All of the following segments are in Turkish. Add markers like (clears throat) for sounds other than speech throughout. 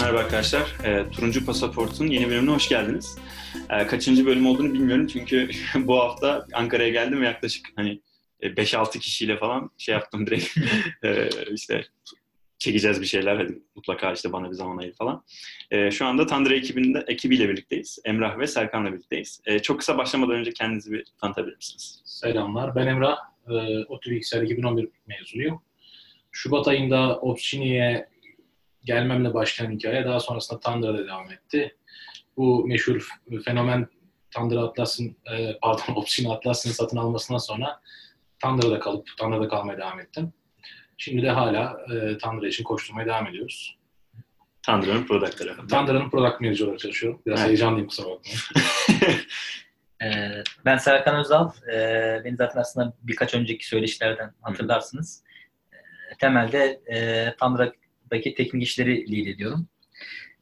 Merhaba arkadaşlar. E, Turuncu Pasaport'un yeni bölümüne hoş geldiniz. E, kaçıncı bölüm olduğunu bilmiyorum çünkü (laughs) bu hafta Ankara'ya geldim ve yaklaşık hani 5-6 kişiyle falan şey yaptım direkt. (laughs) e, işte çekeceğiz bir şeyler hadi mutlaka işte bana bir zaman ayır falan. E, şu anda Tandıra ekibinde, ekibiyle birlikteyiz. Emrah ve Serkan'la birlikteyiz. E, çok kısa başlamadan önce kendinizi bir tanıtabilir misiniz? Selamlar. Ben Emrah. E, ODTÜ Bilgisayar 2011 mezunuyum. Şubat ayında Opsini'ye gelmemle başlayan hikaye daha sonrasında Tandıra'da devam etti. Bu meşhur fenomen Tandıra Atlas'ın, e, pardon (laughs) Opsini Atlas'ın satın almasından sonra Tandıra'da kalıp Tandıra'da kalmaya devam ettim. Şimdi de hala e, Tandıra için koşturmaya devam ediyoruz. Tandıra'nın product tarafında. Tandıra'nın product manager olarak çalışıyorum. Biraz Evet. heyecanlıyım kusura bakmayın. Ee, (laughs) ben Serkan Özal. Ee, beni zaten aslında birkaç önceki söyleşilerden hatırlarsınız. Ee, temelde e, Tandıra'daki teknik işleri lead ediyorum.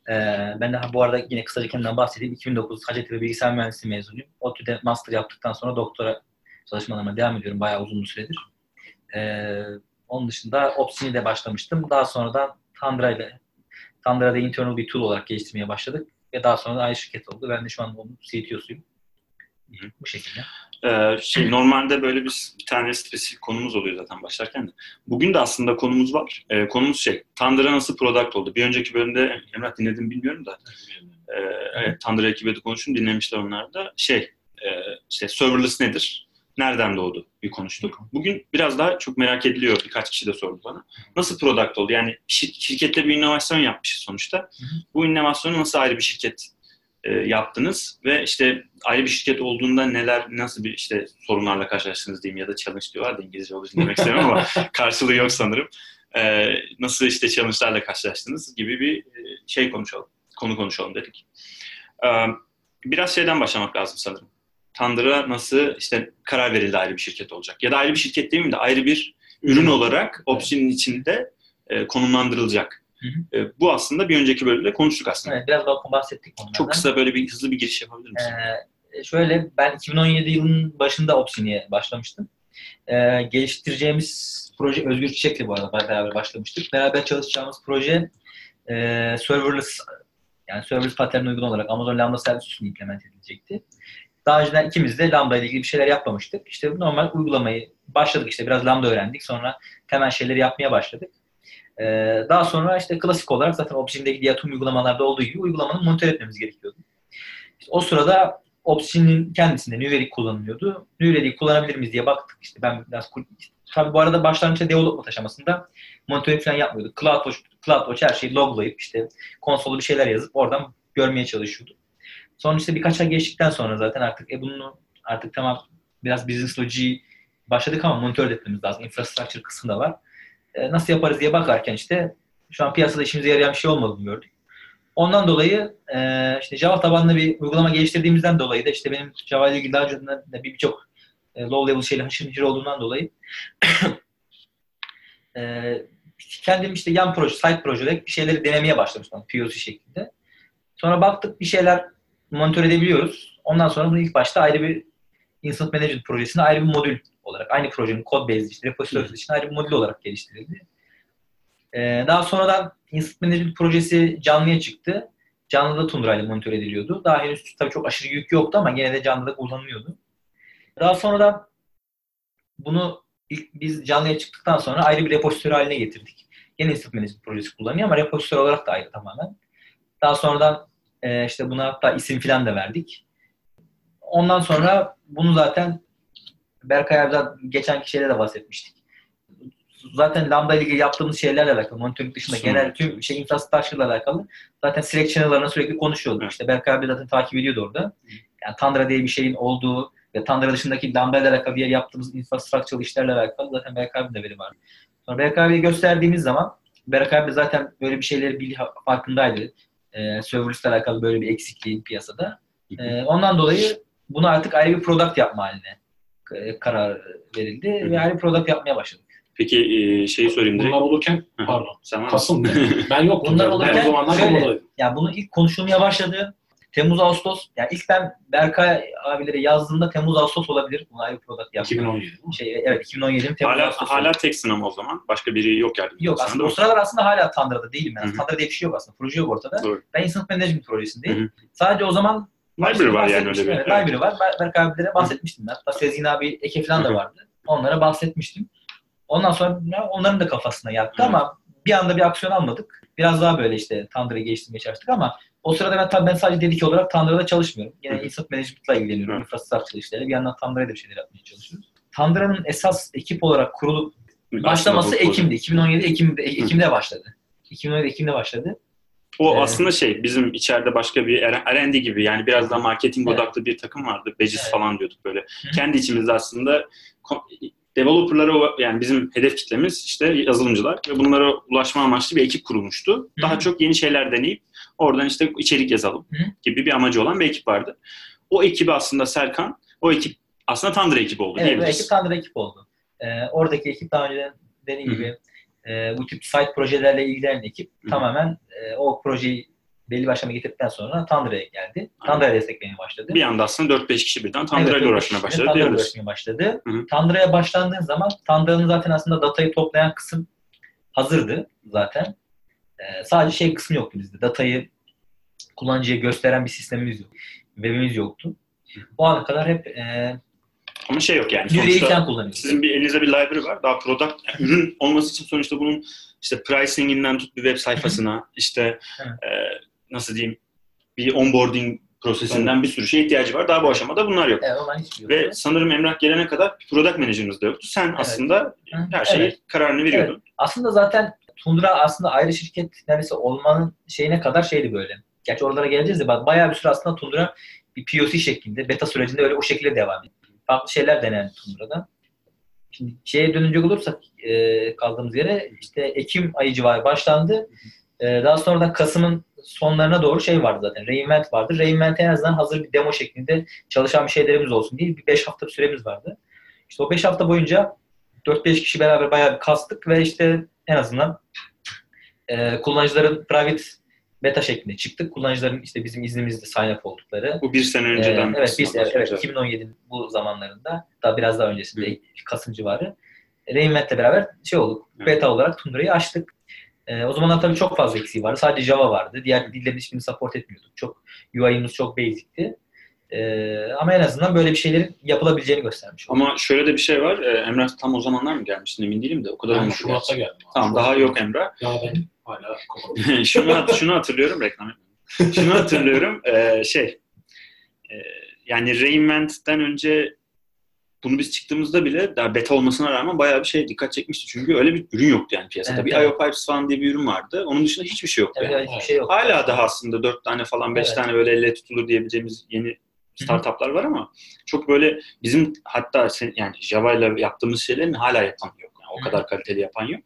Ee, ben de bu arada yine kısaca kendimden bahsedeyim. 2009 Hacettepe Bilgisayar Mühendisliği mezunuyum. ODTÜ'de master yaptıktan sonra doktora çalışmalarıma devam ediyorum bayağı uzun bir süredir. Ee, onun dışında Opsini'de başlamıştım. Daha sonradan Tandıra ile Tandıra'da internal bir tool olarak geliştirmeye başladık. Ve daha sonra da ayrı şirket oldu. Ben de şu an onun CTO'suyum. Bu şekilde. Ee, şey normalde böyle bir, bir tane spesifik konumuz oluyor zaten başlarken de. Bugün de aslında konumuz var. Ee, konumuz şey, Tandıra nasıl product oldu? Bir önceki bölümde Emrah dinledim bilmiyorum da. Ee, evet, Tandıra ekibi de konuştum, dinlemişler onlar da. Şey, e, işte serverless nedir? Nereden doğdu? Bir konuştuk. Bugün biraz daha çok merak ediliyor. Birkaç kişi de sordu bana. Nasıl product oldu? Yani şir- şirkette bir inovasyon yapmışız sonuçta. Bu inovasyonu nasıl ayrı bir şirket e, yaptınız ve işte ayrı bir şirket olduğunda neler nasıl bir işte sorunlarla karşılaştınız diyeyim ya da challenge diyorlar da İngilizce olduğu için demek istemiyorum ama (laughs) karşılığı yok sanırım. E, nasıl işte challenge'larla karşılaştınız gibi bir e, şey konuşalım. Konu konuşalım dedik. E, biraz şeyden başlamak lazım sanırım. Tandıra nasıl işte karar verildi ayrı bir şirket olacak. Ya da ayrı bir şirket değil mi de ayrı bir ürün olarak Opsini'nin içinde e, konumlandırılacak. Hı E, bu aslında bir önceki bölümde konuştuk aslında. Evet, biraz daha bahsettik onlardan. Çok kısa böyle bir hızlı bir giriş yapabilir misin? Ee, şöyle ben 2017 yılının başında Opsini'ye başlamıştım. Ee, geliştireceğimiz proje Özgür Çiçek'le bu arada beraber başlamıştık. Beraber çalışacağımız proje e, serverless yani serverless pattern uygun olarak Amazon Lambda servis üstünde implement edilecekti. Daha önceden ikimiz de Lambda ile ilgili bir şeyler yapmamıştık. İşte normal uygulamayı başladık işte biraz Lambda öğrendik. Sonra temel şeyleri yapmaya başladık. Ee, daha sonra işte klasik olarak zaten Opsini'deki diğer tüm uygulamalarda olduğu gibi uygulamanın monitör etmemiz gerekiyordu. İşte o sırada Opsini'nin kendisinde New Relic kullanılıyordu. New Relic kullanabilir miyiz diye baktık. İşte ben biraz tabii bu arada başlangıçta development aşamasında monitörü falan yapmıyorduk. CloudWatch, CloudWatch her şeyi loglayıp işte konsolda bir şeyler yazıp oradan görmeye çalışıyorduk. Sonra işte birkaç ay geçtikten sonra zaten artık e bunu artık tamam biraz business logic başladık ama monitör etmemiz lazım. Infrastructure kısmı da var. E, nasıl yaparız diye bakarken işte şu an piyasada işimize yarayan bir şey olmadığını gördük. Ondan dolayı e, işte Java tabanlı bir uygulama geliştirdiğimizden dolayı da işte benim Java ile ilgili daha önceden de bir birçok e, low level şeyle haşır neşir olduğundan dolayı (coughs) e, kendim işte yan proje, side proje'de bir şeyleri denemeye başlamıştım POC şeklinde. Sonra baktık bir şeyler monitör edebiliyoruz. Ondan sonra bunu ilk başta ayrı bir Incident Management projesinde ayrı bir modül olarak, aynı projenin code based işte repositories için ayrı bir modül olarak geliştirildi. Ee, daha sonradan Incident Management projesi canlıya çıktı. Canlıda Tundra ile monitör ediliyordu. Daha henüz tabii çok aşırı yük yoktu ama gene de canlıda kullanılıyordu. Daha sonradan bunu ilk biz canlıya çıktıktan sonra ayrı bir repozitörü haline getirdik. Yine Incident Management projesi kullanıyor ama repozitör olarak da ayrı tamamen. Daha sonradan e, işte buna hatta isim falan da verdik. Ondan sonra bunu zaten Berkay abiden geçenki şeyde de bahsetmiştik. Zaten Lambda ile ilgili yaptığımız şeylerle alakalı, monitörlük dışında Sunum. genel tüm şey infrastructure ile alakalı zaten Slack channel'larına sürekli konuşuyorduk. Evet. İşte Berkay abi zaten takip ediyordu orada. Yani Tandra diye bir şeyin olduğu ve Tandra dışındaki Lambda ile alakalı diğer yaptığımız infrastructure işlerle alakalı zaten Berkay abinin de veri vardı. Sonra Berkay abiye gösterdiğimiz zaman Berkay abi zaten böyle bir şeyleri bil, farkındaydı. Ee, serverless alakalı böyle bir eksikliğin piyasada. Ee, ondan dolayı bunu artık ayrı bir product yapma haline karar verildi Hı ve bir product yapmaya başladık. Peki e, şeyi sorayım direkt. Bunlar olurken, Hı. pardon, Sen? Kasım (laughs) ben yoktum. Bunlar ben olurken o zamanlar şöyle-. Yani bunu ilk konuşulmaya başladı. Temmuz Ağustos yani ilk ben Berkay abilere yazdığımda Temmuz Ağustos olabilir. Bunu ayrı product yaptım. 2017 değil mi? Şey, evet 2017'nin Temmuz Hala, Ağustos. hala teksin ama o zaman. Başka biri yok yani. Yok aslında o sıralar aslında hala Tandıra'da değilim. Yani. hı. Tandıra diye bir şey yok aslında. Proje yok ortada. Doğru. Ben Instant Management projesindeyim. Hı hı. Sadece o zaman Library var yani öyle bir. Evet, library var. Ber- Berkay abilere bahsetmiştim. Hatta Sezgin abi eke falan da vardı. Onlara bahsetmiştim. Ondan sonra onların da kafasına yattı ama bir anda bir aksiyon almadık. Biraz daha böyle işte Tandıra'yı geliştirmeye çalıştık ama o sırada ben tabii ben sadece dedik olarak Tandıra'da çalışmıyorum. Yine. Instant Management'la ilgileniyorum. Infrastructure işleri. Bir yandan Tandıra'da bir şeyler yapmaya çalışıyoruz. Tandıra'nın esas ekip olarak kurulup başlaması Ekim'de. 2017 Ekim'de, Ekim'de başladı. 2017 Ekim'de başladı. O Ee, aslında şey bizim içeride başka bir R&D gibi yani biraz daha marketing Evet. odaklı bir takım vardı. Becis Evet. falan diyorduk böyle. Kendi içimizde aslında developerlara yani bizim hedef kitlemiz işte yazılımcılar ve bunlara ulaşma amaçlı bir ekip kurulmuştu. Daha çok yeni şeyler deneyip oradan işte içerik yazalım Hı. gibi bir amacı olan bir ekip vardı. O ekibi aslında Serkan, o ekip aslında Tandır ekibi oldu Evet, diyebiliriz. ekip Tandır ekip oldu. Ee, oradaki ekip daha önceden dediğim gibi e, bu tip site projelerle ilgilenen ekip Hı tamamen e, o projeyi belli bir aşama getirdikten sonra Tandıra'ya geldi. Tandıra'ya desteklemeye başladı. Bir anda aslında 4-5 kişi birden Tandıra'yla Evet, uğraşmaya başladı Tandıra'yla diyebiliriz. uğraşmaya başladı. Tandıra'ya başlandığın zaman Tandıra'nın zaten aslında datayı toplayan kısım hazırdı zaten. Ee, sadece şey kısmı yoktu bizde. Datayı kullanıcıya gösteren bir sistemimiz yok. Webimiz yoktu. O ana kadar hep e, Ama şey yok yani yüreği kullanıyorduk. sizin bir elinizde bir library var. Daha product, yani ürün olması için sonuçta bunun işte pricing'inden tut bir web sayfasına (laughs) işte Evet. e, nasıl diyeyim bir onboarding prosesinden bir sürü şeye ihtiyacı var. Daha bu aşamada bunlar yok. Evet, ondan hiçbir yok. Ve sanırım Emrah gelene kadar bir product manager'ınız da yoktu. Sen aslında Hı, her şeyi evet. kararını veriyordun. Aslında zaten Tundra aslında ayrı şirket neredeyse olmanın şeyine kadar şeydi böyle. Gerçi oralara geleceğiz de bayağı bir süre aslında Tundra bir POC şeklinde, beta sürecinde öyle o şekilde devam ediyor. Farklı şeyler denendi Tundra'da. Şimdi şeye dönecek olursak e, kaldığımız yere işte Ekim ayı civarı başlandı. E, daha sonra da Kasım'ın sonlarına doğru şey vardı zaten. Reinvent vardı. Reinvent'e en azından hazır bir demo şeklinde çalışan bir şeylerimiz olsun diye bir 5 hafta bir süremiz vardı. İşte o 5 hafta boyunca 4-5 kişi beraber bayağı bir kastık ve işte en azından e, kullanıcıların private beta şeklinde çıktık. Kullanıcıların işte bizim iznimizle sign up oldukları. Bu bir sene Ee, önceden. evet, biz, aslında evet, bahsedeceğiz. 2017'nin bu zamanlarında, daha biraz daha öncesinde Kasım civarı. Reinvent'le beraber şey olduk, Evet. beta olarak Tundra'yı açtık. Ee, o zamanlar tabii çok fazla eksiği vardı. Sadece Java vardı. Diğer dillerin hiçbirini support etmiyorduk. Çok UI'miz çok basic'ti. Ee, ama en azından böyle bir şeylerin yapılabileceğini göstermiş. oldu. Ama şöyle de bir şey var. Ee, Emrah tam o zamanlar mı gelmiştin emin değilim de o kadar Ben olmadı. Şubat'ta geldim. Tamam daha yok Emrah. Ya ben hala (laughs) şunu, hat- şunu hatırlıyorum reklam. Şunu hatırlıyorum (laughs) ee, şey e, yani Reinvent'ten önce bunu biz çıktığımızda bile daha beta olmasına rağmen bayağı bir şey dikkat çekmişti. Çünkü öyle bir ürün yoktu yani piyasada. Evet, bir evet. IO Pipes falan diye bir ürün vardı. Onun dışında hiçbir şey yoktu Evet, yani. hiçbir şey yok. Hala daha aslında dört tane falan beş Evet. tane böyle elle tutulur diyebileceğimiz yeni startuplar var ama çok böyle bizim hatta sen, yani Java ile yaptığımız şeylerin hala yapan yok. Yani o kadar kaliteli yapan yok.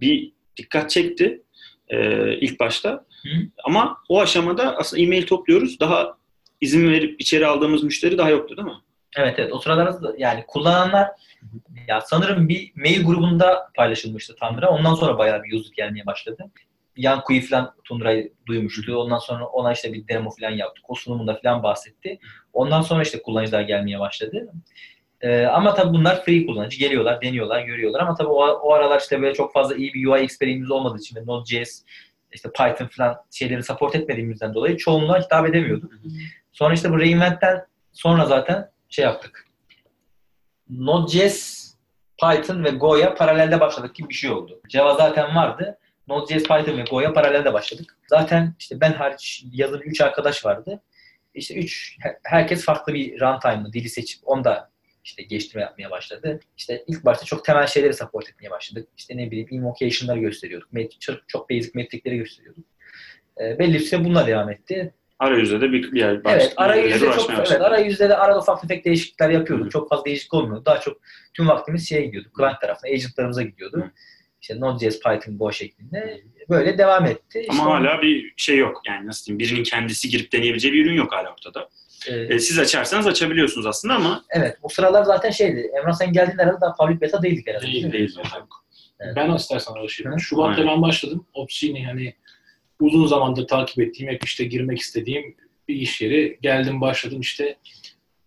Bir dikkat çekti e, ilk başta. Hı. Ama o aşamada aslında e-mail topluyoruz. Daha izin verip içeri aldığımız müşteri daha yoktu değil mi? Evet evet o sıralar da- yani kullananlar ya sanırım bir mail grubunda paylaşılmıştı Tundra. Ondan sonra bayağı bir user gelmeye başladı. Yan Kuyu falan Tundra'yı duymuştu. Ondan sonra ona işte bir demo falan yaptık. O sunumunda falan bahsetti. Ondan sonra işte kullanıcılar gelmeye başladı. Ee, ama tabii bunlar free kullanıcı. Geliyorlar, deniyorlar, görüyorlar. Ama tabii o, o aralar işte böyle çok fazla iyi bir UI experience olmadığı için ve Node.js, işte Python falan şeyleri support etmediğimizden dolayı çoğunluğa hitap edemiyorduk. Sonra işte bu reinvent'ten sonra zaten şey yaptık. Node.js, Python ve Go'ya paralelde başladık gibi bir şey oldu. Java zaten vardı. Node.js, Python ve Go'ya paralelde başladık. Zaten işte ben hariç yazılı 3 arkadaş vardı. İşte 3 herkes farklı bir runtime'ı, dili seçip onda işte geliştirme yapmaya başladı. İşte ilk başta çok temel şeyleri support etmeye başladık. İşte ne bileyim invocation'ları gösteriyorduk. Met- Çok, çok basic metrikleri gösteriyorduk. E, belli bir süre bununla devam etti. Arayüzde de bir, bir yer Evet, arayüzde çok evet, arayüzde de arada ufak tefek değişiklikler yapıyorduk. Hı. Çok fazla değişiklik olmuyordu. Daha çok tüm vaktimiz şeye gidiyordu. Client tarafına, agentlarımıza gidiyordu. Hı. İşte Node.js, Python, Go şeklinde. Böyle devam etti. Ama İşte, hala bir şey yok. Yani nasıl diyeyim birinin kendisi girip deneyebileceği bir ürün yok hala ortada. E, E, siz açarsanız açabiliyorsunuz aslında ama evet, bu sıralar zaten şeydi. Emrah sen geldiğinde herhalde daha public beta değildik herhalde. Değil, mi? değil. Evet. Ben istersen alışayım. Hı. Şubat'ta Aynen. ben başladım. Opsini hani uzun zamandır takip ettiğim, hep işte girmek istediğim bir iş yeri. Geldim başladım işte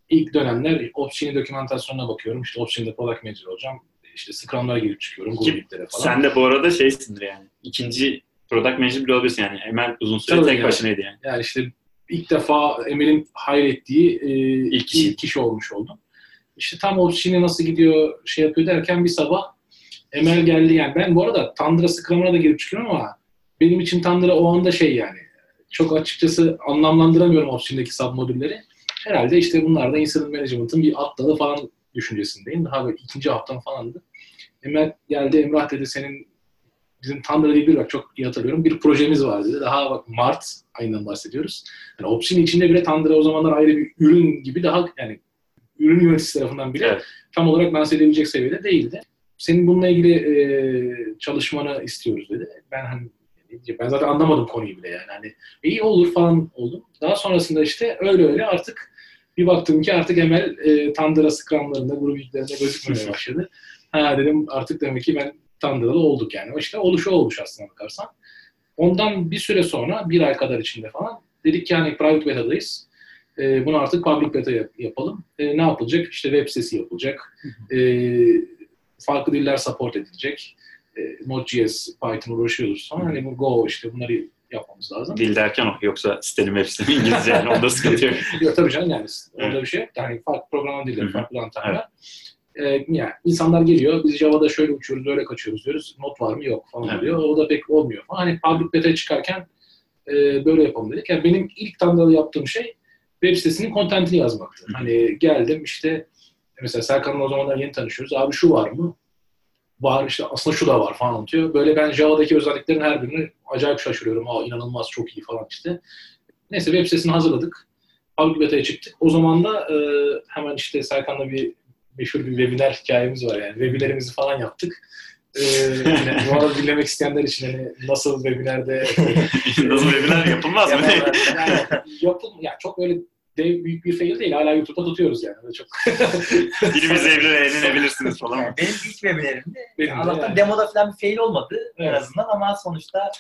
ilk dönemler Opsini dokümantasyonuna bakıyorum. İşte Opsini'de product manager olacağım. İşte Scrum'lara girip çıkıyorum. Ki Group'lere falan. Sen de bu arada şeysindir yani. İkinci product manager bile olabilirsin yani. Emel uzun süre Tabii tek yani. başınaydı yani. Yani işte ilk defa Emel'in hayrettiği e, İlk ilk, kişi. kişi olmuş oldum. İşte tam Opsini nasıl gidiyor şey yapıyor derken bir sabah Emel geldi yani. Ben bu arada Tandıra Scrum'ına da girip çıkıyorum ama benim için Tandıra o anda şey yani çok açıkçası anlamlandıramıyorum Opsini'deki submodülleri. Herhalde işte bunlar da incident management'ın bir alt dalı falan düşüncesindeyim. Daha böyle ikinci haftam falandı. Emel geldi Emrah dedi senin bizim diye bir bak çok iyi hatırlıyorum. Bir projemiz var dedi. Daha bak Mart ayından bahsediyoruz. Yani Opsini içinde bile Tandıra o zamanlar ayrı bir ürün gibi daha yani ürün yöneticisi tarafından bile Evet. tam olarak lanse edebilecek seviyede değildi. Senin bununla ilgili e, çalışmanı istiyoruz dedi. Ben hani ben zaten anlamadım konuyu bile yani. Hani iyi olur falan oldum. Daha sonrasında işte öyle öyle artık bir baktım ki artık Emel e, Tandıra Scrum'larında, grup ilklerinde gözükmemeye (laughs) başladı. Ha dedim artık demek ki ben Tandıra'da olduk yani. İşte oluşu olmuş aslında bakarsan. Ondan bir süre sonra, bir ay kadar içinde falan dedik ki hani private beta'dayız. E, bunu artık public beta yap- yapalım. E, ne yapılacak? İşte web sitesi yapılacak. E, farklı diller support edilecek. E, Node.js, Python uğraşıyoruz sonra. Hani bu Go işte bunları yapmamız lazım. Dil derken o. Yoksa sitenin web sitesi İngilizce yani. Onda sıkıntı yok. (laughs) Yok tabii canım yani orada Evet. bir şey yok. Yani farklı program dilleri, farklı antenler. Ee, yani insanlar geliyor, biz Java'da şöyle uçuyoruz, öyle kaçıyoruz diyoruz. Not var mı? Yok falan Evet. diyor. O da pek olmuyor falan. Hani public beta çıkarken e, böyle yapalım dedik. Yani benim ilk Tanrı'da yaptığım şey web sitesinin contentini yazmaktı. Hı. Hani geldim işte mesela Serkan'la o zamanlar yeni tanışıyoruz. Abi şu var mı? Var işte aslında şu da var falan anlatıyor. Böyle ben Java'daki özelliklerin her birini acayip şaşırıyorum. Aa inanılmaz çok iyi falan işte. Neyse web sitesini hazırladık. Public Beta'ya çıktık. O zaman da e, hemen işte Serkan'la bir meşhur bir webinar hikayemiz var yani. Webinarimizi falan yaptık. E, yine bu arada dinlemek isteyenler için hani nasıl webinerde (laughs) Nasıl webinar yapılmaz mı? yani yapım ya çok öyle dev büyük bir fail değil. Hala YouTube'da tutuyoruz yani. Öyle çok (laughs) Dilimiz evlere eğlenebilirsiniz falan. Yani benim ilk webinarimde Benim de Allah'tan yani. demoda falan bir fail olmadı en Evet. azından ama sonuçta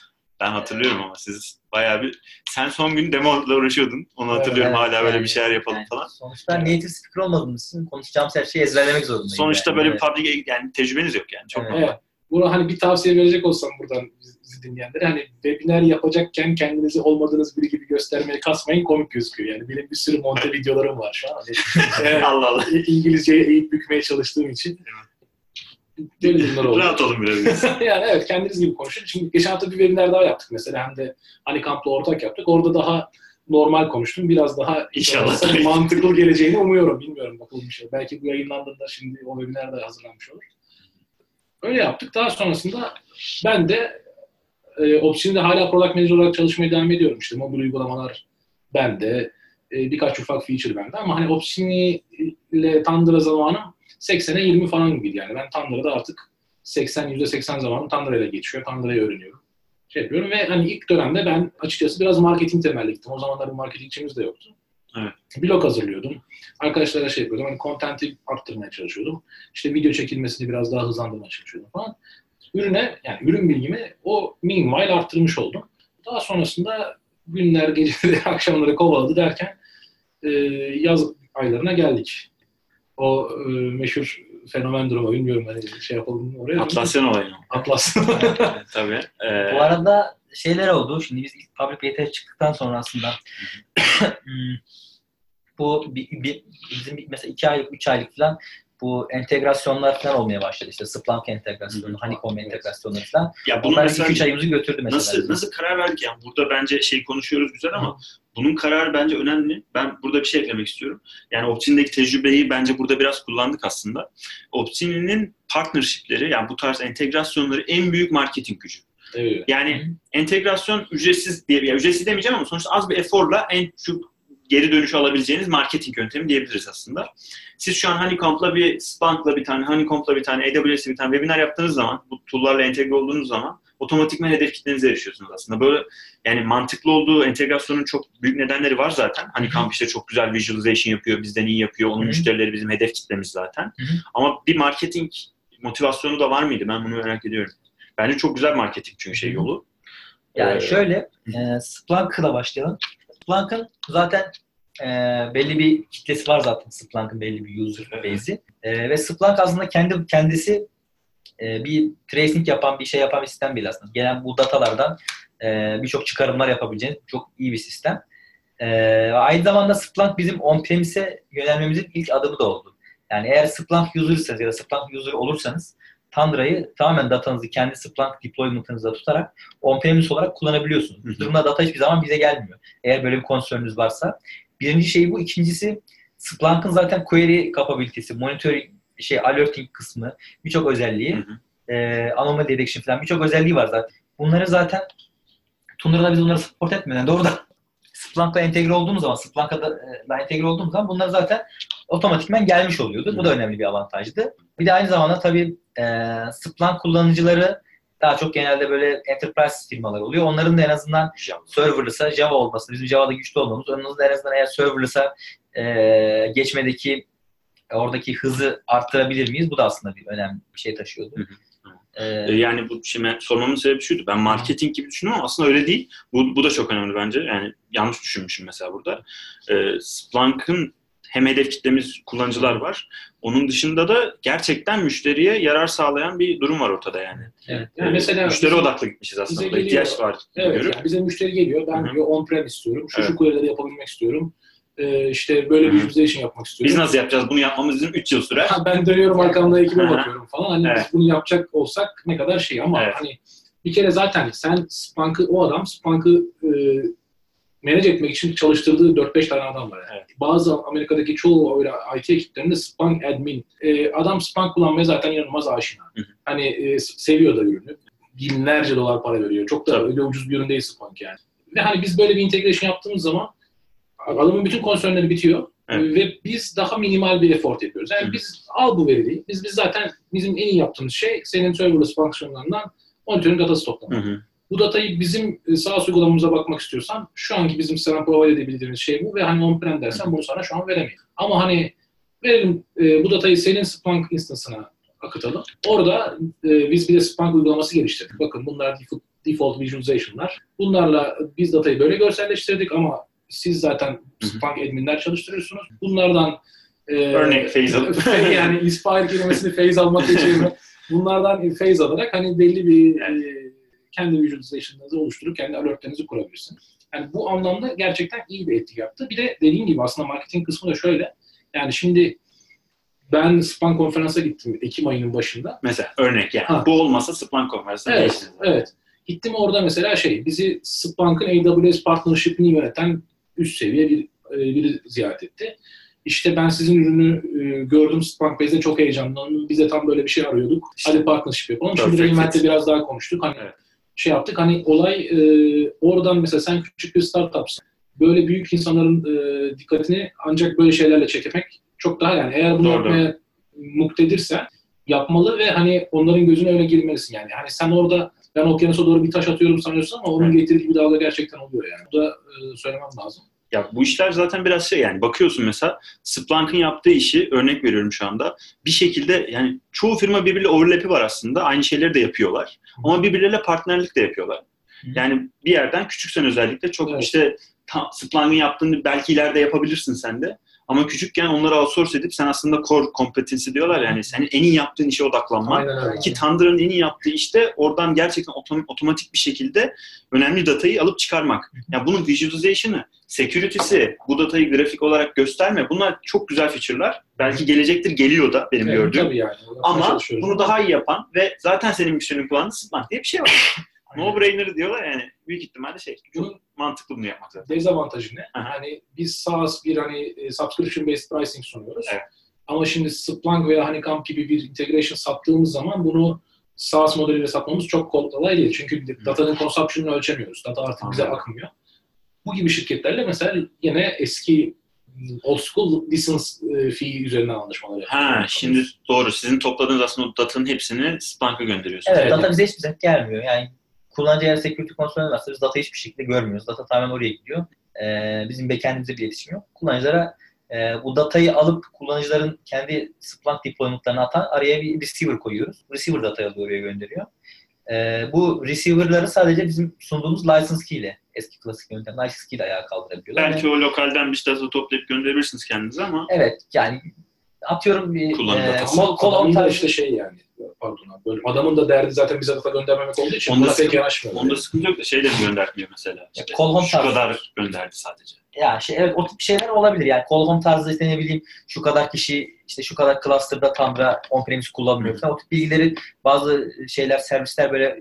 Ben hatırlıyorum ama siz bayağı bir... Sen son gün demo'la uğraşıyordun. Onu hatırlıyorum. Evet, Hala böyle yani- bir şeyler yapalım yani falan. Sonuçta native speaker olmadığımız için konuşacağımız her şeyi ezberlemek zorundayım. Sonuçta yani. böyle bir Evet. public yani tecrübeniz yok yani. Çok Evet. normal. Evet. Buna hani bir tavsiye verecek olsam buradan bizi dinleyenlere hani webinar yapacakken kendinizi olmadığınız biri gibi göstermeye kasmayın komik gözüküyor. Yani benim bir sürü monte videolarım var şu an. Hani, (laughs) Allah Allah. İngilizceyi eğip bükmeye çalıştığım için böyle durumlar oldu. Rahat olun biraz. (laughs) yani evet kendiniz gibi konuşun. Şimdi geçen hafta bir webinar daha yaptık mesela hem de Honeycomb'la ortak yaptık. Orada daha normal konuştum. Biraz daha İnşallah. (laughs) mantıklı geleceğini umuyorum. Bilmiyorum bakalım bir şey. Belki bu yayınlandığında şimdi o webinar da hazırlanmış olur. Öyle yaptık. Daha sonrasında ben de e, Opsini'de hala product manager olarak çalışmaya devam ediyorum. İşte mobil uygulamalar bende. E, birkaç ufak feature bende. Ama hani Opsini ile Tandıra zamanım 80'e 20 falan gibiydi yani. Ben Tandıra'da artık 80 %80 zamanım Tandıra ile geçiyor. Tandıra'yı öğreniyorum. Şey yapıyorum ve hani ilk dönemde ben açıkçası biraz marketing temelli gittim. O zamanlar bir marketingçimiz de yoktu. Evet. Blog hazırlıyordum. Arkadaşlara şey yapıyordum. Hani content'i arttırmaya çalışıyordum. İşte video çekilmesini biraz daha hızlandırmaya çalışıyordum falan. Ürüne yani ürün bilgimi o meanwhile arttırmış oldum. Daha sonrasında günler, geceleri, (laughs) akşamları kovaladı derken e, yaz aylarına geldik. O e, meşhur fenomen durumu bilmiyorum hani şey yapalım mı oraya. Atlasyan olayı. Atlas. (laughs) Tabii. Ee, Bu arada şeyler oldu. Şimdi biz ilk public beta'ya çıktıktan sonra aslında (clears throat) bu bir, bir- bizim mesela iki aylık, üç aylık falan bu entegrasyonlar falan olmaya başladı. İşte Splunk entegrasyonu, Honeycomb entegrasyonları falan. ya mesela 2-3 ayımızı götürdü mesela. nasıl nasıl karar verdik yani burada bence şey konuşuyoruz güzel ama bunun kararı bence önemli. Ben burada bir şey eklemek istiyorum. Yani Optin'deki tecrübeyi bence burada biraz kullandık aslında. Optin'in partnership'leri yani bu tarz entegrasyonları en büyük marketing gücü. evet. Yani entegrasyon ücretsiz diye ya ücretsiz demeyeceğim ama sonuçta az bir eforla en şu geri dönüşü alabileceğiniz marketing yöntemi diyebiliriz aslında. Siz şu an Honeycomb'la bir Splunk'la bir tane, Honeycomb'la bir tane, AWS'le bir tane webinar yaptığınız zaman, bu tool'larla entegre olduğunuz zaman otomatikman hedef kitlenize erişiyorsunuz aslında. Böyle yani mantıklı olduğu entegrasyonun çok büyük nedenleri var zaten. Honeycomb işte çok güzel visualization yapıyor, bizden iyi yapıyor. Onun Hı hı. müşterileri bizim hedef kitlemiz zaten. Hı hı. Ama bir marketing motivasyonu da var mıydı? Ben bunu merak ediyorum. Bence çok güzel marketing çünkü şey yolu. Yani Ee, şöyle e, Splunk'la başlayalım. Splunk'ın zaten e, belli bir kitlesi var zaten. Splunk'ın belli bir user base'i. E, ve Splunk aslında kendi kendisi e, bir tracing yapan, bir şey yapan bir sistem değil aslında. Gelen bu datalardan e, birçok çıkarımlar yapabileceğiniz çok iyi bir sistem. E, aynı zamanda Splunk bizim on-premise'e yönelmemizin ilk adımı da oldu. Yani eğer Splunk user'sanız ya da Splunk user olursanız Tandra'yı tamamen datanızı kendi Splunk deployment'ınızda tutarak on-premise olarak kullanabiliyorsunuz. Bu durumda data hiçbir zaman bize gelmiyor. Eğer böyle bir konsörünüz varsa. Birinci şey bu. İkincisi Splunk'ın zaten query capability'si, monitoring, şey alerting kısmı, birçok özelliği, Hı hı. e, anomaly detection falan birçok özelliği var zaten. Bunları zaten Tundra'da biz bunları support etmeden doğrudan (laughs) Splunk'la entegre olduğumuz zaman, Splunk'la entegre olduğumuz zaman bunlar zaten otomatikmen gelmiş oluyordu. Bu da önemli bir avantajdı. Bir de aynı zamanda tabii e, Splunk kullanıcıları daha çok genelde böyle enterprise firmalar oluyor. Onların da en azından serverless'a Java olması, bizim Java'da güçlü olmamız, onun da en azından eğer serverless'a e, geçmedeki oradaki hızı arttırabilir miyiz? Bu da aslında bir önemli bir şey taşıyordu. Hı hı. E, E, Yani bu şimdi sormamın sebebi şuydu. Ben marketing gibi düşünüyorum ama aslında öyle değil. Bu, bu da çok önemli bence. Yani yanlış düşünmüşüm mesela burada. E, Splunk'ın hem hedef kitlemiz kullanıcılar var. Onun dışında da gerçekten müşteriye yarar sağlayan bir durum var ortada yani. Evet. Yani mesela müşteri bizim- odaklı gitmişiz aslında. geliyor. İhtiyaç var. Evet, görüp. yani bize müşteri geliyor. Ben Hı hı. diyor on-prem istiyorum. Şu şu Evet. query'leri yapabilmek istiyorum. Ee, işte böyle bir Hı hı. visualization yapmak istiyorum. Biz nasıl yapacağız? Bunu yapmamız bizim 3 yıl sürer. Ha, ben dönüyorum arkamda ekibe Hı hı. bakıyorum falan. Hani Evet. biz bunu yapacak olsak ne kadar şey ama Evet. hani bir kere zaten sen Splunk'ı o adam Splunk'ı e, manage etmek için çalıştırdığı 4-5 tane adam var. Yani. Evet. Bazı Amerika'daki çoğu öyle IT ekiplerinde Splunk admin. E, adam Splunk kullanmaya zaten inanılmaz aşina. Hı hı. Hani e, seviyor da ürünü. Binlerce dolar para veriyor. Çok da Tabii. öyle ucuz bir ürün değil Splunk yani. Ve hani biz böyle bir integration yaptığımız zaman adamın bütün konsörleri bitiyor. Evet. Ve biz daha minimal bir effort yapıyoruz. Yani Hı. biz al bu veriyi. Biz biz zaten bizim en iyi yaptığımız şey senin serverless fonksiyonlarından monitörün datası toplamak. Hı hı. Bu datayı bizim e, SaaS uygulamamıza bakmak istiyorsan şu anki bizim sana provide edebildiğimiz şey bu ve hani on-prem dersen bunu sana şu an veremeyiz. Ama hani verelim e, bu datayı senin Splunk instance'ına akıtalım. Orada e, biz bir de Splunk uygulaması geliştirdik. Bakın bunlar default, default visualization'lar. Bunlarla biz datayı böyle görselleştirdik ama siz zaten. Splunk adminler çalıştırıyorsunuz. Bunlardan e, Örnek phase alıp. (laughs) yani inspire kelimesini phase almak için (laughs) bunlardan phase alarak hani belli bir e, kendi visualization'ınızı oluşturup kendi alertlerinizi kurabilirsin. Yani bu anlamda gerçekten iyi bir etki yaptı. Bir de dediğim gibi aslında marketing kısmı da şöyle. Yani şimdi ben Span konferansa gittim Ekim ayının başında. Mesela örnek yani. Ha. Bu olmasa Splunk konferansı Evet, değişiriz. evet. Gittim orada mesela şey, bizi Splank'ın AWS partnership'ini yöneten üst seviye bir e, biri ziyaret etti. İşte ben sizin ürünü e, gördüm Splunk Base'de çok heyecanlandım. Biz de tam böyle bir şey arıyorduk. İşte. Hadi partnership yapalım. Şimdi Perfect Reinvent'te fit. biraz daha konuştuk. Hani Evet. Şey yaptık. Hani olay e, oradan mesela sen küçük bir startupsın. Böyle büyük insanların e, dikkatini ancak böyle şeylerle çekmek çok daha yani eğer bunu Doğru, yapmaya muktedirsen yapmalı ve hani onların gözüne öyle girmelisin yani. Hani sen orada ben okyanusa doğru bir taş atıyorum sanıyorsun ama onun getirdiği bir dalga gerçekten oluyor yani. Bu da e, söylemem lazım. Ya bu işler zaten biraz şey yani bakıyorsun mesela Splunk'ın yaptığı işi örnek veriyorum şu anda. Bir şekilde yani çoğu firma birbiriyle overlap'i var aslında. Aynı şeyleri de yapıyorlar. Ama birbirleriyle partnerlik de yapıyorlar. Yani bir yerden küçüksen özellikle çok Evet. işte tam Splunk'ın yaptığını belki ileride yapabilirsin sen de. Ama küçükken onları outsource edip sen aslında core competency diyorlar yani senin en iyi yaptığın işe odaklanman. Aynen. Ki Thunder'ın en iyi yaptığı işte oradan gerçekten otom- otomatik bir şekilde önemli datayı alıp çıkarmak. Yani bunun visualization'ı, security'si, bu datayı grafik olarak gösterme bunlar çok güzel feature'lar. Belki gelecektir, geliyor da benim Evet, gördüğüm. Yani. Ama bunu daha iyi yapan ve zaten senin müşterinin kullandığı Splunk diye bir şey var. (laughs) no brainer diyorlar yani büyük ihtimalle şey. Çok Bunun mantıklı bunu yapmak zaten. dezavantajı ne? Aha. Hani biz SaaS bir hani e, subscription based pricing sunuyoruz. Evet. Ama şimdi Splunk veya Honeycomb gibi bir integration sattığımız zaman bunu SaaS modeliyle satmamız çok kolay değil. Çünkü datanın consumption'ını ölçemiyoruz. Data artık bize Anladım. akmıyor. Bu gibi şirketlerle mesela yine eski old school license e, fee üzerinden anlaşmalar Ha yapıyoruz. şimdi doğru. Sizin topladığınız aslında o datanın hepsini Splunk'a gönderiyorsunuz. Evet, Evet. data bize hiçbir zaman gelmiyor. Yani kullanıcı eğer security kontrolü varsa biz datayı hiçbir şekilde görmüyoruz. Data tamamen oraya gidiyor. Ee, bizim backend'imize bir iletişim yok. Kullanıcılara e, bu datayı alıp kullanıcıların kendi Splunk deployment'larını atan araya bir receiver koyuyoruz. Receiver datayı alıyor oraya gönderiyor. Ee, bu receiver'ları sadece bizim sunduğumuz license key ile eski klasik yöntem license key ile ayağa kaldırabiliyorlar. Belki o lokalden bir data toplayıp gönderebilirsiniz kendinize ama Evet yani atıyorum bir Kullanım e, datası. kol, kol Adamın da tarzı- işte şey yani pardon abi böyle adamın da derdi zaten bize data göndermemek olduğu için Onda buna pek sıkıntı- yanaşmıyor. onda sıkıntı yok da şey de göndermiyor mesela. İşte kol home şu tarzı. kadar gönderdi sadece. Ya şey evet o tip şeyler olabilir yani call home tarzı işte ne bileyim şu kadar kişi işte şu kadar cluster'da Tantra on-premise kullanmıyor falan. O tip bilgileri bazı şeyler servisler böyle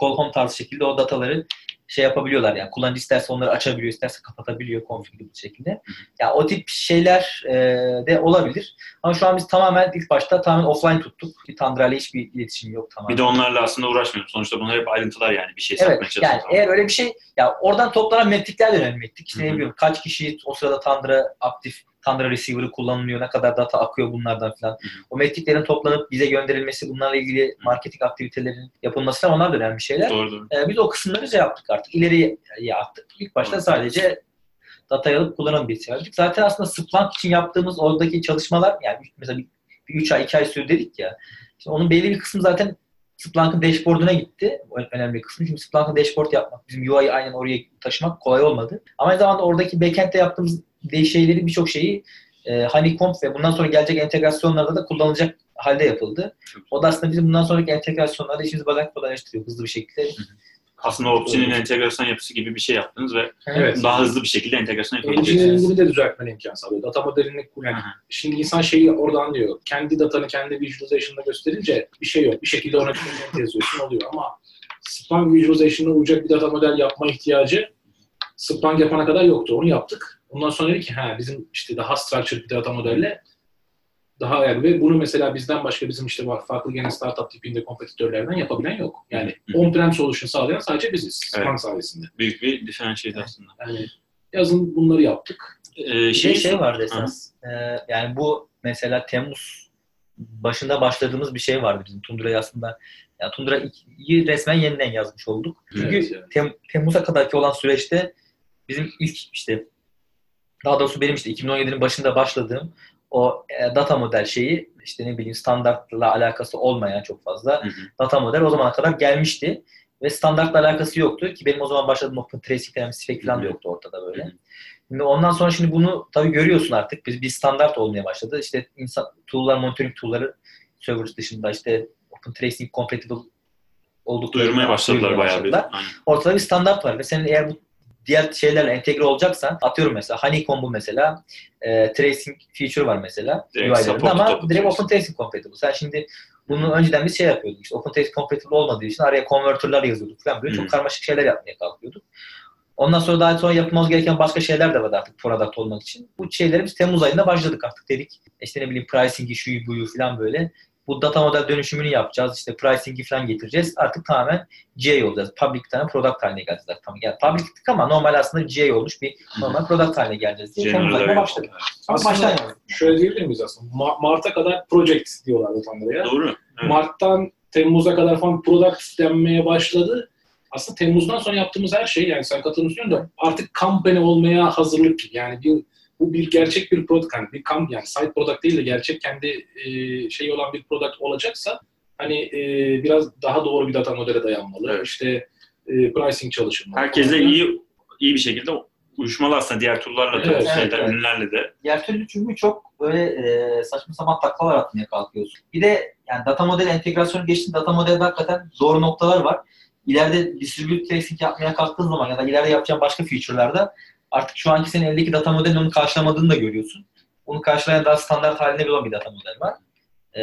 call home tarzı şekilde o dataları şey yapabiliyorlar yani kullanıcı isterse onları açabiliyor isterse kapatabiliyor config'li bir şekilde. Ya o tip şeyler e, de olabilir. Ama şu an biz tamamen ilk başta tamamen offline tuttuk. İle hiçbir iletişim yok tamamen. Bir de onlarla aslında uğraşmıyorum. Sonuçta bunlar hep ayrıntılar yani bir şey Evet satmaya çalışıyoruz. yani eğer öyle bir şey ya oradan toplanan metrikler de önemli metrik. İşte ne bileyim kaç kişi o sırada Tantra aktif Tantra receiver'ı kullanılıyor, ne kadar data akıyor bunlardan falan. hı. O metriklerin toplanıp bize gönderilmesi, bunlarla ilgili marketing aktivitelerinin yapılması falan onlar da önemli şeyler. Doğru doğru. Ee, biz o kısımları şey yaptık artık. İleriye attık. İlk başta Hı. sadece datayı alıp kullanan bir şey Zaten aslında Splunk için yaptığımız oradaki çalışmalar yani mesela bir, 3 ay 2 ay sürdü dedik ya. Şimdi onun belli bir kısmı zaten Splunk'ın dashboard'una gitti. O önemli bir kısmı. Çünkü Splunk'ın dashboard yapmak, bizim UI'yi aynen oraya taşımak kolay olmadı. Ama aynı zamanda oradaki backend'de yaptığımız de- şeyleri birçok şeyi e, Honeycomb ve bundan sonra gelecek entegrasyonlarda da kullanılacak halde yapıldı. O da aslında bizim bundan sonraki entegrasyonlarda işimizi bazen kolaylaştırıyor hızlı bir şekilde. Aslında Opsi'nin entegrasyon yapısı gibi bir şey yaptınız ve Evet. daha hızlı bir şekilde entegrasyon yapabileceksiniz. Engineering'ini de düzeltmen imkan sağlıyor. Data modelini yani Aha. şimdi insan şeyi orada anlıyor. Kendi datanı kendi visualization'da gösterince bir şey yok. Bir şekilde ona content (laughs) yazıyorsun oluyor ama Splunk visualization'ına uyacak bir data model yapma ihtiyacı Splunk yapana kadar yoktu. Onu yaptık. Ondan sonra dedik ki ha bizim işte daha structured bir data modelle daha yani ve bunu mesela bizden başka bizim işte var farklı gene startup tipinde kompetitörlerden yapabilen yok. Yani on-prem solution sağlayan sadece biziz. Evet. sayesinde. Büyük bir differentiate aslında. Yani yazın bunları yaptık. Ee, Bir şey, şey, şey vardı esas. Ee, yani bu mesela Temmuz başında başladığımız bir şey vardı bizim Tundra'yı aslında. Yani Tundra'yı resmen yeniden yazmış olduk. Çünkü Evet, yani. Tem- Temmuz'a kadarki olan süreçte bizim ilk işte daha doğrusu benim işte 2017'nin başında başladığım o e, data model şeyi işte ne bileyim standartla alakası olmayan çok fazla Hı hı. data model o zamana kadar gelmişti. Ve standartla alakası yoktu ki benim o zaman başladığım Open Tracing falan spec falan da yoktu ortada böyle. Hı hı. Şimdi ondan sonra şimdi bunu tabii görüyorsun artık. Biz bir standart olmaya başladı. İşte insan tool'lar, monitoring tool'ları servers dışında işte Open Tracing compatible olduklarını Duyurmaya başladılar bayağı bir. Aynen. Ortada bir standart var ve senin eğer bu diğer şeylerle entegre olacaksan atıyorum mesela Honeycomb'u mesela e, tracing feature var mesela Direkt ama direkt. Open Tracing compatible. Sen şimdi bunu önceden biz şey yapıyorduk işte Open Tracing compatible olmadığı için araya converter'lar yazıyorduk falan böyle Hı. çok karmaşık şeyler yapmaya kalkıyorduk. Ondan sonra daha sonra yapmamız gereken başka şeyler de vardı artık product olmak için. Bu şeyleri biz Temmuz ayında başladık artık dedik. İşte ne bileyim pricing'i, şuyu buyu falan böyle. Bu data model dönüşümünü yapacağız. İşte pricing'i falan getireceğiz. Artık tamamen GA olacağız. Public tane product haline geleceğiz. artık. Tamam. Yani public'tik ama normal aslında GA olmuş bir normal product haline geleceğiz diye area. başladık. Ama baştan şöyle diyebilir miyiz aslında? Ma- Mart'a kadar project diyorlardı Tanrı'ya. Doğru. Evet. Mart'tan Temmuz'a kadar falan product denmeye başladı. Aslında Temmuz'dan sonra yaptığımız her şey yani sen katılmışsın da artık company olmaya hazırlık yani bir bu bir gerçek bir product yani bir kamp yani side product değil de gerçek kendi e, şeyi olan bir product olacaksa hani e, biraz daha doğru bir data modele dayanmalı. Evet. İşte e, pricing çalışılmalı. Herkese falan. iyi iyi bir şekilde uyuşmalı aslında diğer tool'larla da, Evet, şeyler, evet, ürünlerle de. Diğer türlü çünkü çok böyle e, saçma sapan taklalar atmaya kalkıyorsun. Bir de yani data model entegrasyonu geçti. Data modelde hakikaten doğru noktalar var. İleride distribute tracing yapmaya kalktığın zaman ya da ileride yapacağın başka feature'larda artık şu anki senin eldeki data modelin onu karşılamadığını da görüyorsun. Onu karşılayan daha standart halinde bir olan bir data model var. E,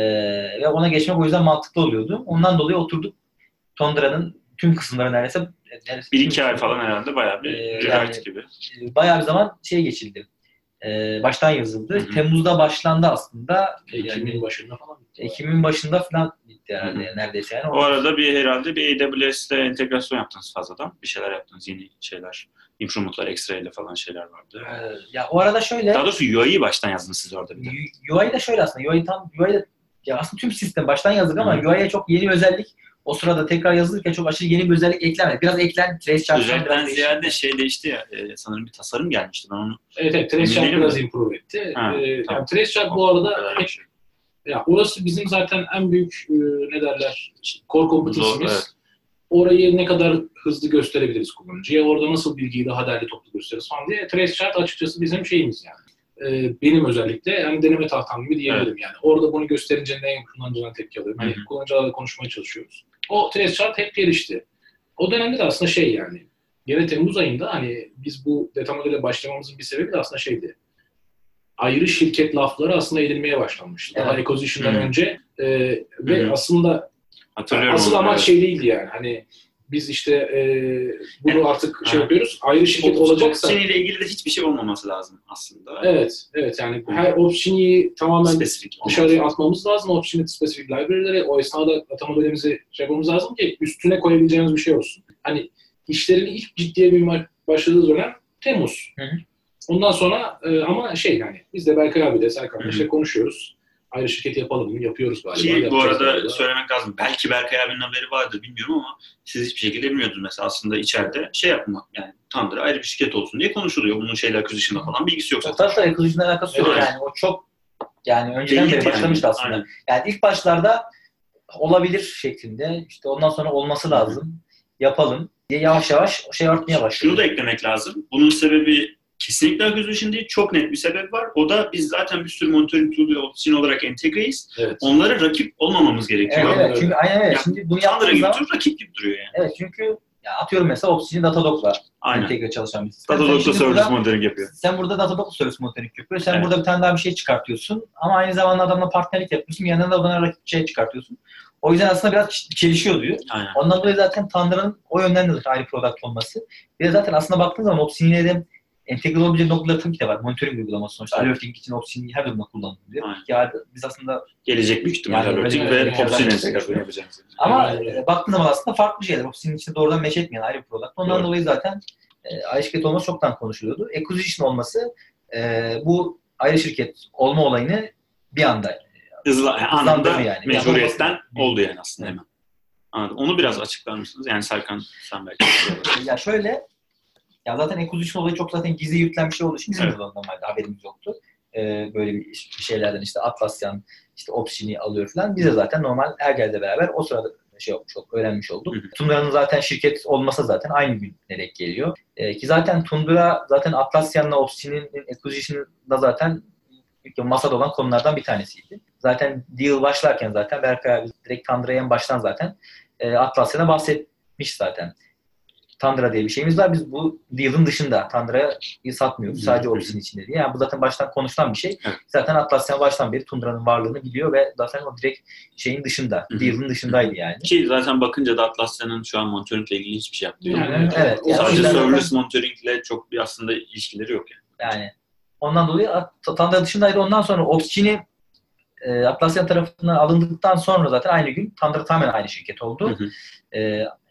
ve ona geçmek o yüzden mantıklı oluyordu. Ondan dolayı oturduk Tondra'nın tüm kısımları neredeyse, neredeyse Bir iki ay falan herhalde bayağı bir Ee, revert yani- gibi. e, bayağı bir zaman şey geçildi. E, baştan yazıldı. Hı hı. Temmuz'da başlandı aslında. Ekim'in Yani, başında falan. Ekim'in başında falan bitti herhalde Hı hı. yani neredeyse yani. O arada bir herhalde bir AWS'te entegrasyon yaptınız fazladan. Bir şeyler yaptınız, yeni şeyler. Improvement'lar, X-Ray ile falan şeyler vardı. Ya o arada şöyle Daha doğrusu UI'yi baştan yazdınız siz orada bir de. UI de şöyle aslında. UI tam UI de ya aslında tüm sistem baştan yazdık ama Hı. UI'ye çok yeni bir özellik o sırada tekrar yazılırken çok aşırı yeni bir özellik eklenmedi. Biraz eklen, trace biraz Özellikten değişti. ziyade şey değişti ya, e, sanırım bir tasarım gelmişti. Ben onu Evet, evet Trace Chart biraz improve etti. Ha, Ee, tamam. yani Trace Chart bu arada hep şey. Ya orası bizim zaten en büyük e, ne derler core Zor, kompetency'miz. evet. Orayı ne kadar hızlı gösterebiliriz kullanıcıya, orada nasıl bilgiyi daha değerli toplu gösteririz falan diye Trace Chart açıkçası bizim şeyimiz yani. Ee, benim özellikle hem deneme tahtam gibi diyebilirim yani. Orada bunu gösterince ne kullanıcıdan tepki alıyorum. Hani hı. kullanıcılarla konuşmaya çalışıyoruz. O Trace Chart hep gelişti. O dönemde de aslında şey yani gene Temmuz ayında hani biz bu data modele başlamamızın bir sebebi de aslında şeydi. Ayrı şirket lafları aslında edilmeye başlanmıştı. Daha Evet. acquisition'dan önce e, ve hı. aslında Hatırlıyorum. asıl amaç evet. şey değildi yani. Hani biz işte e, bunu artık şey Ha. yapıyoruz. Ayrı şirket olacaksa ile ilgili de hiçbir şey olmaması lazım aslında. evet evet yani her option'i tamamen Spesifik. dışarıya lazım. atmamız lazım. Option'in spesifik library'leri o esnada data modelimizi şey yapmamız lazım ki üstüne koyabileceğimiz bir şey olsun. Hani işlerin ilk ciddiye büyümeye başladığı dönem Temmuz. Hı hı. Ondan sonra e, ama şey yani biz de Berkay abi de Serkan'la Hı hı. işte konuşuyoruz. Ayrı şirket yapalım mı? Yapıyoruz galiba. Ki bu arada galiba. söylemek lazım. Belki Berkay abinin haberi vardır bilmiyorum ama siz hiçbir şekilde bilmiyordunuz mesela aslında içeride şey yapmak yani Tandır ayrı bir şirket olsun diye konuşuluyor. Bunun şeyle acquisition'la falan bilgisi yok zaten. Tabii akıllıcının alakası yok Evet. yani. O çok yani önceden beri yani. başlamıştı aslında. Aynen. Yani ilk başlarda olabilir şeklinde işte ondan sonra olması lazım. Yapalım diye yavaş yavaş şey artmaya başladı. Şunu da eklemek lazım. Bunun sebebi kesinlikle acquisition değil. Çok net bir sebep var. O da biz zaten bir sürü monitoring tool ve opsiyon olarak entegreyiz. Evet. Onlara rakip olmamamız gerekiyor. Evet, evet. Çünkü aynen öyle. Ya, Şimdi bunu yaptığımız gibi zaman duruyor, rakip gibi duruyor yani. evet çünkü ya atıyorum mesela Obsidian Datadog'la Aynen. entegre çalışan bir sistem. Datadog'da service monitoring yapıyor. Sen burada Datadog service monitoring yapıyorsun. Sen Evet. burada bir tane daha bir şey çıkartıyorsun. Ama aynı zamanda adamla partnerlik yapıyorsun. Yandan da bana rakip şey çıkartıyorsun. O yüzden aslında biraz çelişiyor diyor. Aynen. Ondan dolayı zaten Tandıra'nın o yönden de ayrı product olması. Bir de zaten aslında baktığın zaman Obsidian'e de entegre olabilecek noktaları tabii ki de var. Monitoring uygulaması sonuçta. Evet. Alerting için Obsidian her durumda kullanılıyor. Aynen. Ya biz aslında Gelecek büyük ihtimalle Yani alerting ve öyle- opsiyon entegrasyon yapacağımız. ama Evet. e, baktığın zaman aslında farklı şeyler. Obsidian içinde doğrudan meç etmeyen ayrı bir product. Ondan Doğru. dolayı zaten e, ayrı şirket olması çoktan konuşuluyordu. Acquisition olması e, bu ayrı şirket olma olayını bir anda Hızla, yani Hızlandırdı anında yani. mecburiyetten Yapılması. oldu yani aslında Evet. hemen. Anladım. Onu biraz açıklar mısınız? Yani Serkan sen belki. Ya şöyle, ya zaten acquisition olayı çok zaten gizli yürütülen bir şey olduğu için bizim Evet. de normalde haberimiz yoktu. Ee, böyle bir şeylerden işte Atlassian, işte Opsini alıyor falan. Biz de zaten normal Ergel'le beraber o sırada şey olmuş olduk, öğrenmiş olduk. Tundra'nın zaten şirket olmasa zaten aynı gün denk geliyor. Ee, ki zaten Tundra zaten Atlassian'la Opsini'nin acquisition'da zaten masada olan konulardan bir tanesiydi. Zaten deal başlarken zaten Berkay abi direkt Tundra'ya en baştan zaten e, Atlassian'a bahsetmiş zaten. Tundra diye bir şeyimiz var. Biz bu deal'ın dışında Tundra'yı satmıyoruz. Sadece. Ops'in içinde diye. Yani bu zaten baştan konuşulan bir şey. Evet. Zaten Atlassian baştan beri Tundra'nın varlığını biliyor ve zaten o direkt şeyin dışında, deal'ın dışındaydı yani. Ki zaten bakınca da Atlassian'ın şu an monitoringle ilgili hiçbir şey yaptığı yok. Yani, Evet, o yani Sadece serverless monitoringle çok bir aslında ilişkileri yok yani. Yani ondan dolayı Tundra dışındaydı. Ondan sonra Opsini e, Atlassian tarafından alındıktan sonra zaten aynı gün Tundra tamamen aynı şirket oldu. Hı hı. E,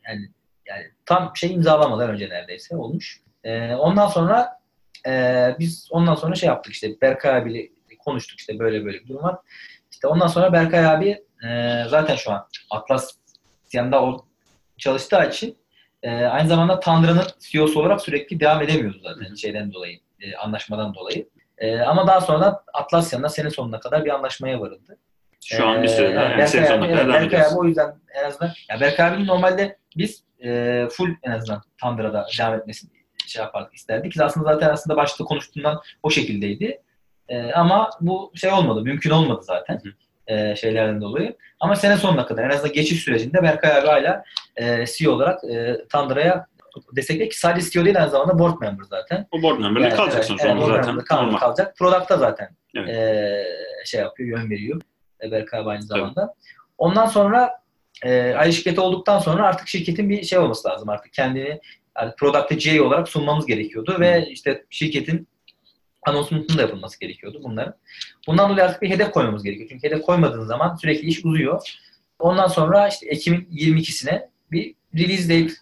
yani yani tam şey imzalamadan önce neredeyse olmuş. E, ondan sonra e, biz ondan sonra şey yaptık işte Berkay abiyle konuştuk işte böyle böyle bir durum var. İşte ondan sonra Berkay abi e, zaten şu an Atlassian'da o çalıştığı için e, aynı zamanda Tundra'nın CEO'su olarak sürekli devam edemiyordu zaten şeyden dolayı, e, anlaşmadan dolayı. E, ama daha sonra Atlassian'la sene sonuna kadar bir anlaşmaya varıldı. Şu an bir süre daha evet, yani Berkay sene sonuna abi- kadar evet, devam Berkay abi o yüzden en azından ya Berkay abinin normalde biz e, full en azından Tundra'da devam etmesini şey yapardık isterdik. Ki aslında zaten aslında başta konuştuğundan o şekildeydi. E, ama bu şey olmadı. Mümkün olmadı zaten. E, şeylerden dolayı. Ama sene sonuna kadar en azından geçiş sürecinde Berkay abi hala e, CEO olarak e, Tundra'ya destekle ki sadece CEO değil aynı zamanda board member zaten. O board member'lık Yani, kalacak evet, sonuçta evet, zaten. kalacak, kalacak. Product'a zaten Evet. e, şey yapıyor, yön veriyor. E, Berkay abi aynı zamanda. Ondan sonra e, ayrı şirketi olduktan sonra artık şirketin bir şey olması lazım artık. Kendini yani Product'ı GA olarak sunmamız gerekiyordu ve işte şirketin anonsunun da yapılması gerekiyordu bunların. Bundan dolayı artık bir hedef koymamız gerekiyor. Çünkü hedef koymadığın zaman sürekli iş uzuyor. Ondan sonra işte Ekim'in 22'sine bir release date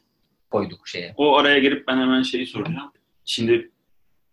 koyduk şeye. O araya girip ben hemen şeyi soracağım. Şimdi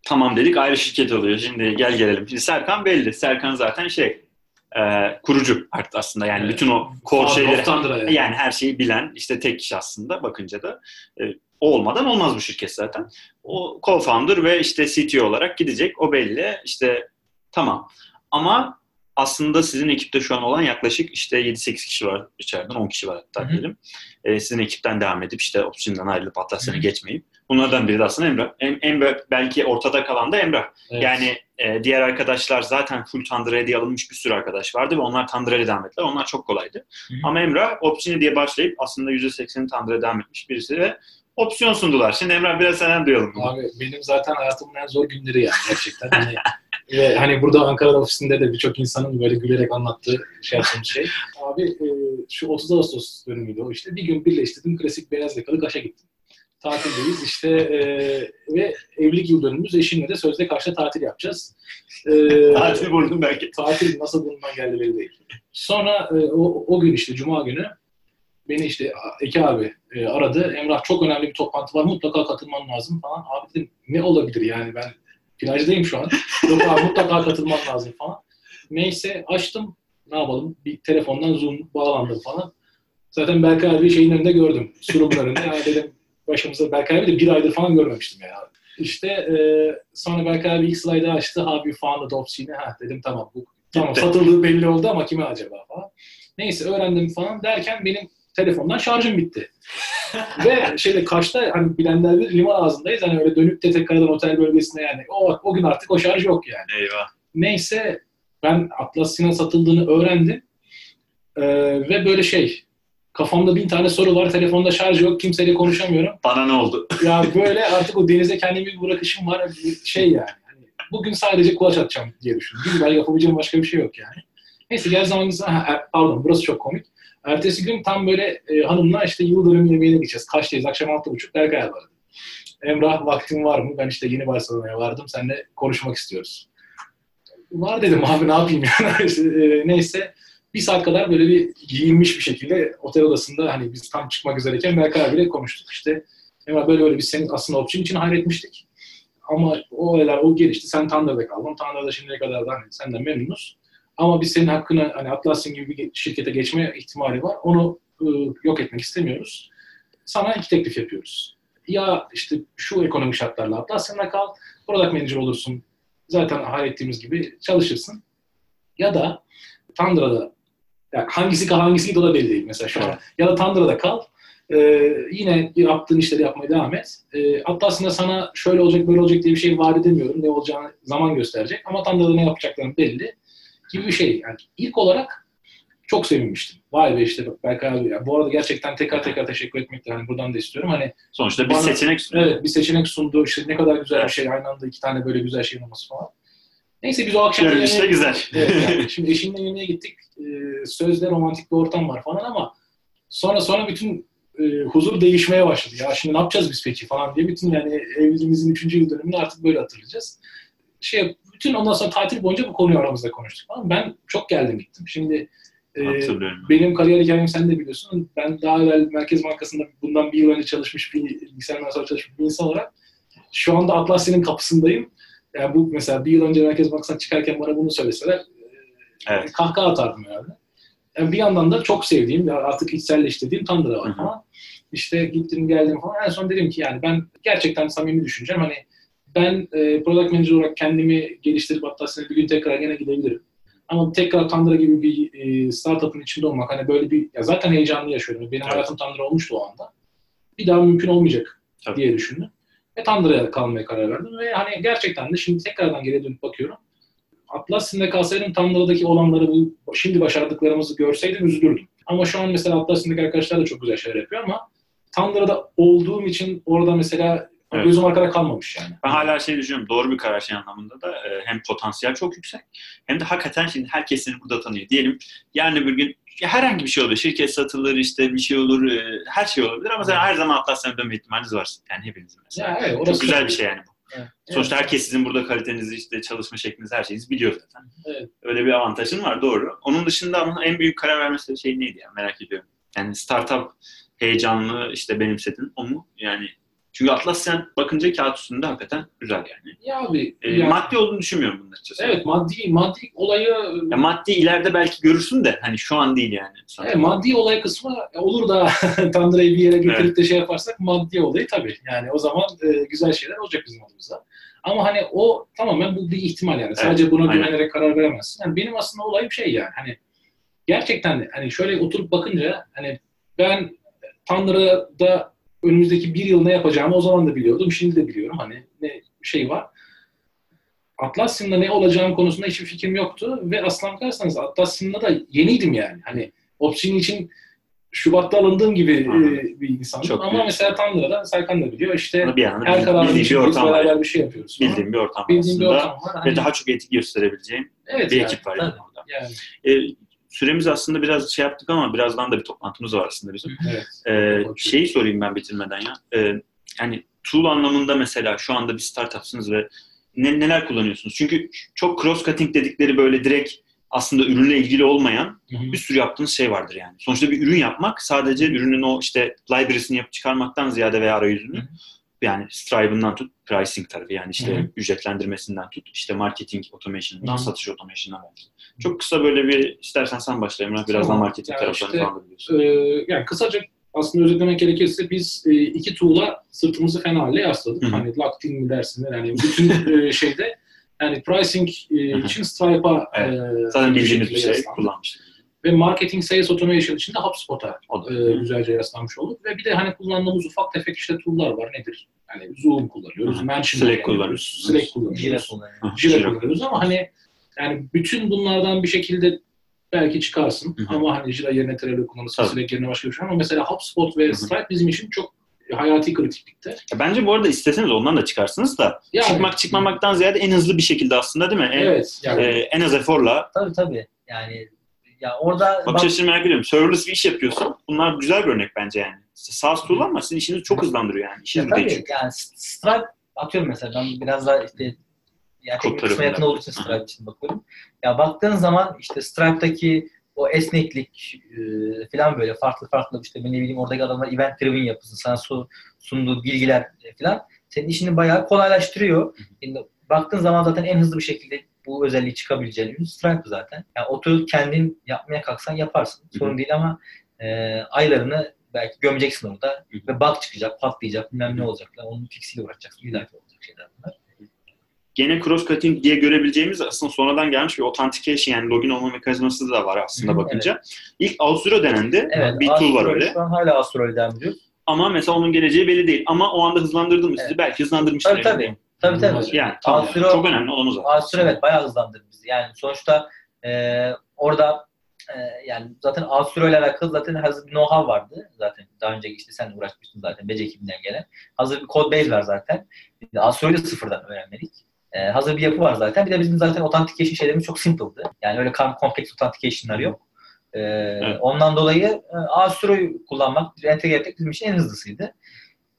tamam dedik ayrı şirket oluyor. Şimdi gel gelelim. Şimdi Serkan belli. Serkan zaten şey e, kurucu artık aslında yani Evet. bütün o core şeyleri yani. yani her şeyi bilen işte tek kişi aslında bakınca da e, o olmadan olmaz bu şirket zaten. O co-founder ve işte CTO olarak gidecek. O belli. İşte tamam. Ama aslında sizin ekipte şu an olan yaklaşık işte 7-8 kişi var içeriden 10 kişi var hatta diyelim. Ee, sizin ekipten devam edip işte Option'dan ayrılıp hı. geçmeyip bunlardan biri de aslında Emrah. En bel- belki ortada kalan da Emrah. Evet. Yani e, diğer arkadaşlar zaten full Tandıra'ya diye alınmış bir sürü arkadaş vardı ve onlar Tandıra'ya devam ettiler. Onlar çok kolaydı. Hı hı. Ama Emrah Option'i diye başlayıp aslında %80'i Tandıra'ya devam etmiş birisi ve opsiyon sundular. Şimdi Emrah biraz senden duyalım. bunu. Abi benim zaten hayatımın en zor günleri yani gerçekten. Hani, (laughs) ve hani burada Ankara ofisinde de birçok insanın böyle gülerek anlattığı şey yaptığım şey. (laughs) Abi e, şu 30 Ağustos dönümüydü o işte. Bir gün birleştirdim klasik beyaz yakalı Kaş'a gittim. Tatildeyiz işte e, ve evlilik yıl dönümümüz eşimle de sözde Kaş'ta tatil yapacağız. E, (laughs) Tatil vurdum belki. tatil nasıl bundan geldi belli değil. Sonra e, o, o gün işte Cuma günü beni işte Eki abi e, aradı. Emrah çok önemli bir toplantı var mutlaka katılman lazım falan. Abi dedim ne olabilir yani ben plajdayım şu an. Yok abi mutlaka katılman lazım falan. Neyse açtım ne yapalım bir telefondan Zoom bağlandım falan. Zaten Berkay abi şeyin önünde gördüm. Sunumun önünde. Yani dedim başımıza Berkay abi de bir aydır falan görmemiştim ya. İşte e, sonra Berkay abi ilk slaydı açtı. Abi founded Ops'ini. Ha dedim tamam bu tamam satıldığı belli oldu ama kime acaba falan. Neyse öğrendim falan derken benim telefondan şarjım bitti. Ve şeyde Kaş'ta hani bilenler bilir liman ağzındayız. Hani öyle dönüp de tekrardan otel bölgesine yani o, o gün artık o şarj yok yani. Eyvah. Neyse ben Atlassian'a satıldığını öğrendim. Ee, ve böyle şey kafamda bin tane soru var. Telefonda şarj yok. Kimseyle konuşamıyorum. Bana ne oldu? (laughs) Ya böyle artık o denize kendimi bir bırakışım var. Şey yani. Hani bugün sadece kulaç atacağım diye düşündüm. Ben yapabileceğim başka bir şey yok yani. Neyse gel ha, er- pardon burası çok komik. Ertesi gün tam böyle e, hanımla işte yıl dönümü yemeğine gideceğiz. Kaçtayız? Akşam altı buçuk. Berkay abi aradı. Emrah vaktin var mı? Ben işte yeni Barcelona'ya vardım. Seninle konuşmak istiyoruz. Var dedim abi ne yapayım yani. (laughs) E, neyse bir saat kadar böyle bir giyinmiş bir şekilde otel odasında hani biz tam çıkmak üzereyken Berkay abiyle konuştuk. İşte Emrah böyle böyle biz senin aslında option için hayretmiştik. Ama o olaylar o gelişti. Sen Thunder'da kaldın. Thunder'da şimdiye kadar da hani senden memnunuz. Ama biz senin hakkını hani Atlassian gibi bir şirkete geçme ihtimali var. Onu ıı, yok etmek istemiyoruz. Sana iki teklif yapıyoruz. Ya işte şu ekonomik şartlarla Atlassian'da kal, product manager olursun. Zaten hayrettiğimiz gibi çalışırsın. Ya da Thunder'da yani hangisi kal hangisi git o da belli değil mesela şu an. Ya da Thunder'da kal. Ee, yine yaptığın işleri yapmaya devam et. Ee, Atlassian'da sana şöyle olacak böyle olacak diye bir şey vaat edemiyorum. Ne olacağını zaman gösterecek. Ama Thunder'da ne yapacaklarını belli gibi bir şey. Yani ilk olarak çok sevinmiştim. Vay be işte bak Berkay abi. Ya. Bu arada gerçekten tekrar tekrar teşekkür etmek de hani buradan da istiyorum. Hani Sonuçta bir Bana- seçenek sunuyor. evet bir seçenek sundu. İşte ne kadar güzel bir şey. Aynı anda iki tane böyle güzel şeyin olması falan. Neyse biz o akşam Görünüşte yemeğe- güzel. Evet, yani şimdi eşimle yemeğe gittik. Ee, sözde romantik bir ortam var falan ama sonra sonra bütün e, huzur değişmeye başladı. Ya şimdi ne yapacağız biz peki falan diye bütün yani evliliğimizin üçüncü yıl dönümünü artık böyle hatırlayacağız. Şey bütün ondan sonra tatil boyunca bu konuyu aramızda konuştuk falan. Ben çok geldim gittim. Şimdi e, benim kariyer hikayemi sen de biliyorsun. Ben daha evvel Merkez Bankası'nda bundan bir yıl önce çalışmış bir bilgisayar mühendisliği çalışmış bir insan olarak şu anda Atlassian'ın kapısındayım. Yani bu mesela bir yıl önce Merkez Bankası'ndan çıkarken bana bunu söyleseler e, Evet. kahkaha atardım herhalde. Yani bir yandan da çok sevdiğim, artık içselleştirdiğim Tanrı var falan. İşte gittim geldim falan. En son dedim ki yani ben gerçekten samimi düşüneceğim. Hani ben e, product manager olarak kendimi geliştirip hatta sene bir gün tekrar gene gidebilirim. Ama tekrar Tanrı gibi bir e, startup'ın içinde olmak hani böyle bir ya zaten heyecanlı yaşıyorum. Benim Evet. hayatım Tanrı olmuştu o anda. Bir daha mümkün olmayacak Tabii. diye düşündüm. Ve Tanrı'ya kalmaya karar verdim. Ve hani gerçekten de şimdi tekrardan geriye dönüp bakıyorum. Atlassian'da kalsaydım Tanrı'daki olanları bu şimdi başardıklarımızı görseydim üzülürdüm. Ama şu an mesela Atlassian'daki arkadaşlar da çok güzel şeyler yapıyor ama Tanrı'da olduğum için orada mesela Evet. gözüm arkada kalmamış yani. Ben hala şey düşünüyorum. Doğru bir karar şey anlamında da e, hem potansiyel çok yüksek hem de hakikaten şimdi herkes seni burada tanıyor. Diyelim yarın öbür gün herhangi bir şey olur. Şirket satılır işte bir şey olur. e, her şey olabilir ama sen her zaman Atlassian'a dönme ihtimaliniz var. Yani hepinizin mesela. Ya evet, çok güzel bir şey yani bu. Evet. Sonuçta Evet. herkes sizin burada kalitenizi, işte çalışma şeklinizi, her şeyinizi biliyor zaten. Evet. Öyle bir avantajın var, doğru. Onun dışında ama en büyük karar vermesi şey neydi ya merak ediyorum. Yani startup heyecanlı işte benimsedin o mu? Yani çünkü Atlassian bakınca kağıt üstünde hakikaten güzel yani. Ya abi E, ya- Maddi olduğunu düşünmüyorum bunun açıkçası. evet maddi maddi olayı Ya maddi ileride belki görürsün de hani şu an değil yani. Evet, maddi olay kısmı olur da (laughs) Tanrı'yı bir yere getirip de şey yaparsak maddi olayı tabii. Yani o zaman e, güzel şeyler olacak bizim adımıza. Ama hani o tamamen bu bir ihtimal yani. Sadece buna aynen. güvenerek karar veremezsin. Yani benim aslında olayım şey yani hani gerçekten hani şöyle oturup bakınca hani ben Thunder'da önümüzdeki bir yıl ne yapacağımı o zaman da biliyordum. Şimdi de biliyorum hani ne şey var. Atlassian'da ne olacağım konusunda hiçbir fikrim yoktu ve aslına bakarsanız Atlassian'da da yeniydim yani. Hani Opsin için Şubat'ta alındığım gibi e, bir insandım. Çok Ama büyük. mesela Thunder'da Serkan da biliyor işte bir yandan her kararın bir ortam var. beraber yani. bir şey yapıyoruz. falan. Bildiğim bir ortam var Bildiğim bir aslında. ortam var. Hani, Ve daha çok etik gösterebileceğim evet bir yani, ekip var yani yani, E, süremiz aslında biraz şey yaptık ama birazdan da bir toplantımız var aslında bizim. evet. Ee, şeyi sorayım ben bitirmeden ya. Ee, yani tool anlamında mesela şu anda bir startupsınız ve ne, neler kullanıyorsunuz? Çünkü çok cross cutting dedikleri böyle direkt aslında ürünle ilgili olmayan Hı hı. bir sürü yaptığınız şey vardır yani. Sonuçta bir ürün yapmak sadece ürünün o işte library'sini yapıp çıkarmaktan ziyade veya arayüzünü Hı hı. Yani Stripe'ından tut pricing tarafı yani işte Hı hı. ücretlendirmesinden tut işte marketing hı. satış automation'dan belki. Çok kısa böyle bir istersen sen başla Emrah birazdan Tamam. marketing Yani taraflarını işte. Ee, yani kısaca aslında özetlemek gerekirse biz e, iki tuğla sırtımızı fena halde yasladık. Hı hı. Hani locked-in mi dersin yani bütün e, (laughs) şeyde yani pricing e, için Stripe'a Evet. e, Zaten bildiğimiz bir şey kullanmıştık. Ve marketing sales automation için de HubSpot'a e, güzelce yaslanmış olduk. Ve bir de hani kullandığımız ufak tefek işte tool'lar var. Nedir? Yani Zoom kullanıyoruz. Mention Slack kullanıyoruz. Slack Jira kullanıyoruz, Jira kullanıyoruz ama hani yani bütün bunlardan bir şekilde belki çıkarsın Hı hı. ama hani Jira yerine Trello kullanırsın, Tabii. Slack yerine başka bir şey ama mesela HubSpot ve Hı hı. Stripe bizim için çok hayati kritiklikte. Ya Bence bu arada isteseniz ondan da çıkarsınız da Yani, çıkmak çıkmamaktan ziyade en hızlı bir şekilde aslında değil mi? En, Evet. Yani, e, en az eforla. Tabii tabii. Yani ya orada Bakış açısını merak ediyorum. Serverless bir iş yapıyorsun. Bunlar güzel bir örnek bence yani. SaaS tool ama sizin işinizi çok hızlandırıyor yani. Ya İşiniz değil tabii çünkü. yani Stripe atıyorum mesela ben biraz daha işte yani kısma tarafında. yakın olduğu için Stripe için bakıyorum. Ya baktığın zaman işte Stripe'daki o esneklik e, falan böyle farklı farklı işte ne bileyim oradaki adamlar event driven yapısı sana su- sunduğu bilgiler e, falan senin işini bayağı kolaylaştırıyor. Şimdi baktığın zaman zaten en hızlı bir şekilde bu özelliği çıkabileceğin ürün Stripe zaten. Yani oturup kendin yapmaya kalksan yaparsın. Sorun değil ama e, aylarını belki gömeceksin orada ve bug çıkacak, patlayacak, bilmem ne olacak. falan. Onun fixiyle uğraşacaksın. Bir dahaki olacak şeyler bunlar. Gene cross cutting diye görebileceğimiz aslında sonradan gelmiş bir authentication yani login olma mekanizması da var aslında bakınca. İlk Auth0 denendi. Evet, bir tool var öyle. Şu an hala Astrol'e devam ediyor. Ama mesela onun geleceği belli değil. Ama o anda hızlandırdı mı sizi? Evet. Belki hızlandırmıştır. Tabii tabii. Tabii tabii. Yani tamam. Auth0 Çok önemli olan o zaten. Astrol evet bayağı hızlandırdı bizi. Yani sonuçta e, orada e, yani zaten Astrol ile alakalı zaten hazır bir know-how vardı. Zaten daha önce işte sen uğraşmıştın zaten Bece ekibinden gelen. Hazır bir code base var zaten. Astrol'ü de sıfırdan öğrenmedik. E, hazır bir yapı var zaten. Bir de bizim zaten authentication şeylerimiz çok simple'dı. Yani öyle kompleks authentication'lar yok. E, Ondan dolayı e, Astro'yu kullanmak, entegre etmek bizim için en hızlısıydı.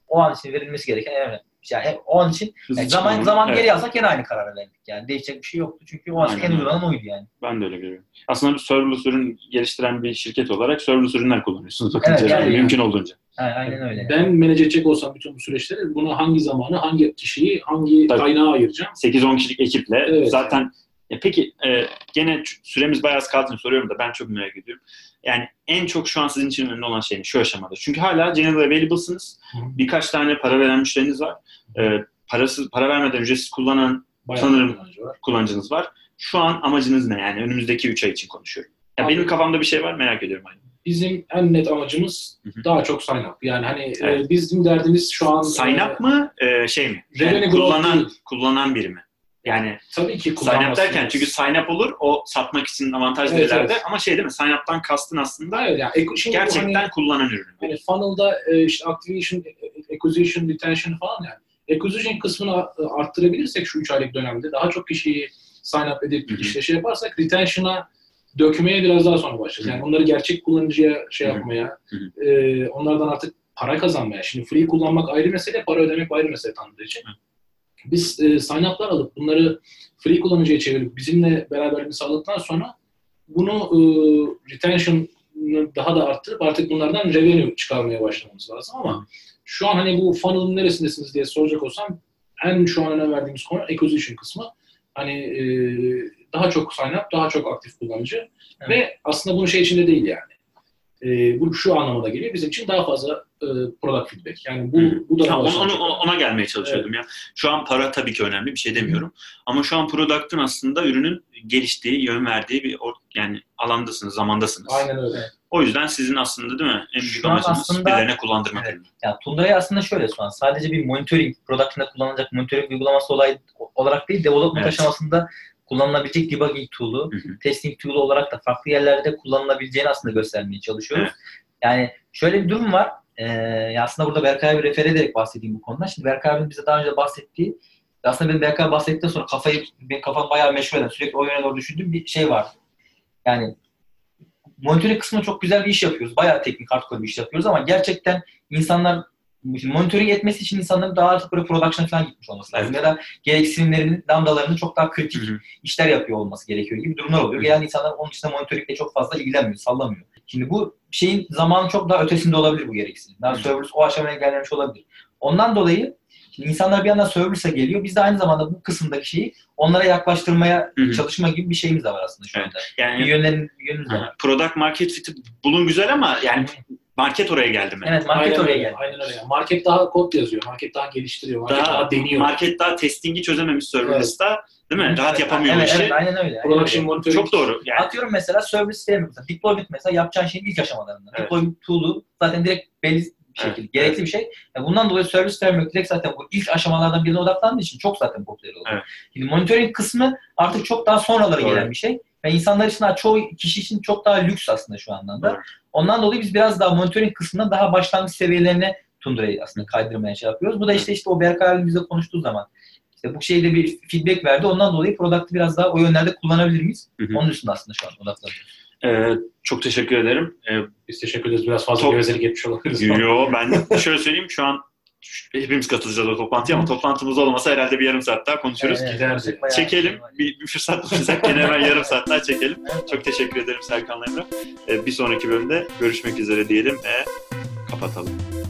O an için verilmesi gereken en önemli. Yani hep o an için Hızlı yani zaman çıkmanın- zaman Evet. geri alsak yine aynı kararı verdik. Yani değişecek bir şey yoktu. Çünkü o an en uygulanan oydu yani. Ben de öyle görüyorum. Aslında bir serverless ürün geliştiren bir şirket olarak serverless ürünler kullanıyorsunuz bakınca. Evet, yani- mümkün olduğunca. Aynen, aynen öyle. Ben manage edecek olsam bütün bu süreçleri buna hangi zamanı, hangi kişiyi, hangi Tabii. kaynağı ayıracağım? 8-10 kişilik ekiple Evet. zaten e, peki e, gene süremiz bayağı az kaldığı için soruyorum da ben çok merak ediyorum. Yani en çok şu an sizin için önemli olan şey şu aşamada? Çünkü hala general available'sınız. Birkaç tane para veren müşteriniz var. E, parasız para vermeden ücretsiz kullanan Bayağı Sanırım. kullanıcı var. kullanıcınız var. Şu an amacınız ne yani? Önümüzdeki 3 ay için konuşuyorum. Ya Abi- benim kafamda bir şey var merak ediyorum. Hani. Bizim en net amacımız Hı hı. daha çok sign up. Yani hani Evet. e, bizim derdimiz şu an Sign e, up mı e, şey mi? Yani kullanan, değil. kullanan biri mi? Yani tabii ki sign up derken çünkü sign up olur o satmak için avantajlı Evet, ileride evet. ama şey değil mi? Sign up'tan kastın aslında Evet, yani şimdi gerçekten hani, kullanan ürünü. hani funnel'da e, işte activation, e, acquisition, retention falan yani. Acquisition kısmını arttırabilirsek şu 3 aylık dönemde daha çok kişiyi sign up edip Hı hı. işte şey yaparsak retention'a dökmeye biraz daha sonra başlayacağız. Yani onları gerçek kullanıcıya şey yapmaya, e, onlardan artık para kazanmaya. Şimdi free kullanmak ayrı mesele, para ödemek ayrı mesele tanıdığı için. Biz e, sign up'lar alıp bunları free kullanıcıya çevirip bizimle beraberliğini sağladıktan sonra bunu e, retention'ı daha da arttırıp artık bunlardan revenue çıkarmaya başlamamız lazım ama şu an hani bu funnel'ın neresindesiniz diye soracak olsam en şu an önem verdiğimiz konu acquisition kısmı. Hani e, daha çok sign up, daha çok aktif kullanıcı Evet. ve aslında bunun şey içinde değil yani. E, bu şu anlamına geliyor. Bizim için daha fazla e, product feedback. Yani bu, Hı. bu da onu, ulaşılacak. onu- ona gelmeye çalışıyordum ya. Şu an para tabii ki önemli bir şey demiyorum. Ama şu an product'ın aslında ürünün geliştiği, yön verdiği bir or- yani alandasınız, zamandasınız. Aynen öyle. O yüzden sizin aslında değil mi? En büyük amacınız aslında- birilerine kullandırmak. Evet. ürünü. Ya Tundra'yı aslında şöyle şu an sadece bir monitoring, product'ında kullanılacak monitoring uygulaması olay, olarak değil, development Evet. aşamasında kullanılabilecek debugging tool'u, Hı hı. testing tool'u olarak da farklı yerlerde de kullanılabileceğini aslında göstermeye çalışıyoruz. Yani şöyle bir durum var. Ee, aslında burada Berkay abi refer ederek bahsedeyim bu konuda. Şimdi Berkay abinin bize daha önce bahsettiği aslında benim Berkay bahsettikten sonra kafayı, benim kafam bayağı meşgul eden, sürekli o yöne doğru düşündüğüm bir şey var. Yani monitoring kısmında çok güzel bir iş yapıyoruz. Bayağı teknik hardcore bir iş yapıyoruz ama gerçekten insanlar monitoring etmesi için insanların daha artık böyle production falan gitmiş olması lazım. Ya da gereksinimlerinin, lambdalarının çok daha kritik işler yapıyor olması gerekiyor gibi durumlar oluyor. Gelen insanlar onun dışında monitoringle çok fazla ilgilenmiyor, sallamıyor. Şimdi bu şeyin zamanı çok daha ötesinde olabilir bu gereksinim. Daha serverless o aşamaya gelmemiş olabilir. Ondan dolayı şimdi insanlar bir yandan serverless'a geliyor. Biz de aynı zamanda bu kısımdaki şeyi onlara yaklaştırmaya çalışma gibi bir şeyimiz de var aslında şu Evet. anda. Yani Bir yönlerin bir de var. Product market fit'i bulun güzel ama yani market oraya geldi mi? Evet, market aynen oraya öyle, geldi. Aynen öyle. Market daha kod yazıyor. Market daha geliştiriyor. Market daha, Daha, deniyor. market daha testingi çözememiş serverless'ta değil mi? Rahat Evet, yapamıyor evet, işi. Evet, aynen öyle. aynen Production monitoring. Çok doğru. Yani Atıyorum mesela server sistemi mesela deployment mesela yapacağın şeyin ilk aşamalarında. Evet. Deployment tool'u zaten direkt belli bir şekilde Evet, gerekli bir şey. Yani bundan dolayı service framework direkt zaten bu ilk aşamalardan birine odaklandığı için çok zaten popüler oldu. Evet. Şimdi monitoring kısmı artık çok daha sonraları Doğru. gelen bir şey. Ve insanlar için daha çoğu kişi için çok daha lüks aslında şu anlamda. Doğru. Ondan dolayı biz biraz daha monitoring kısmından daha başlangıç seviyelerine Tundra'yı aslında kaydırmaya şey yapıyoruz. Bu da işte işte o Berkay abi bizle konuştuğu zaman işte bu şeyde bir feedback verdi. Ondan dolayı product'ı biraz daha o yönlerde kullanabilir miyiz? Hı hı. Onun üstünde aslında şu an odaklanıyoruz. e, çok teşekkür ederim. E, Biz teşekkür ederiz. Biraz fazla Çok- gevezelik etmiş olabiliriz. Yo ben (laughs) şöyle söyleyeyim şu an hepimiz katılacağız o toplantıya ama toplantımız olmasa herhalde bir yarım saat daha konuşuruz. Evet, giderdi. Çekelim. Bir, bir fırsat bulursak gene hemen yarım saat daha çekelim. (laughs) Çok teşekkür ederim Serkan'la Emrah. E, bir sonraki bölümde görüşmek üzere diyelim ve kapatalım.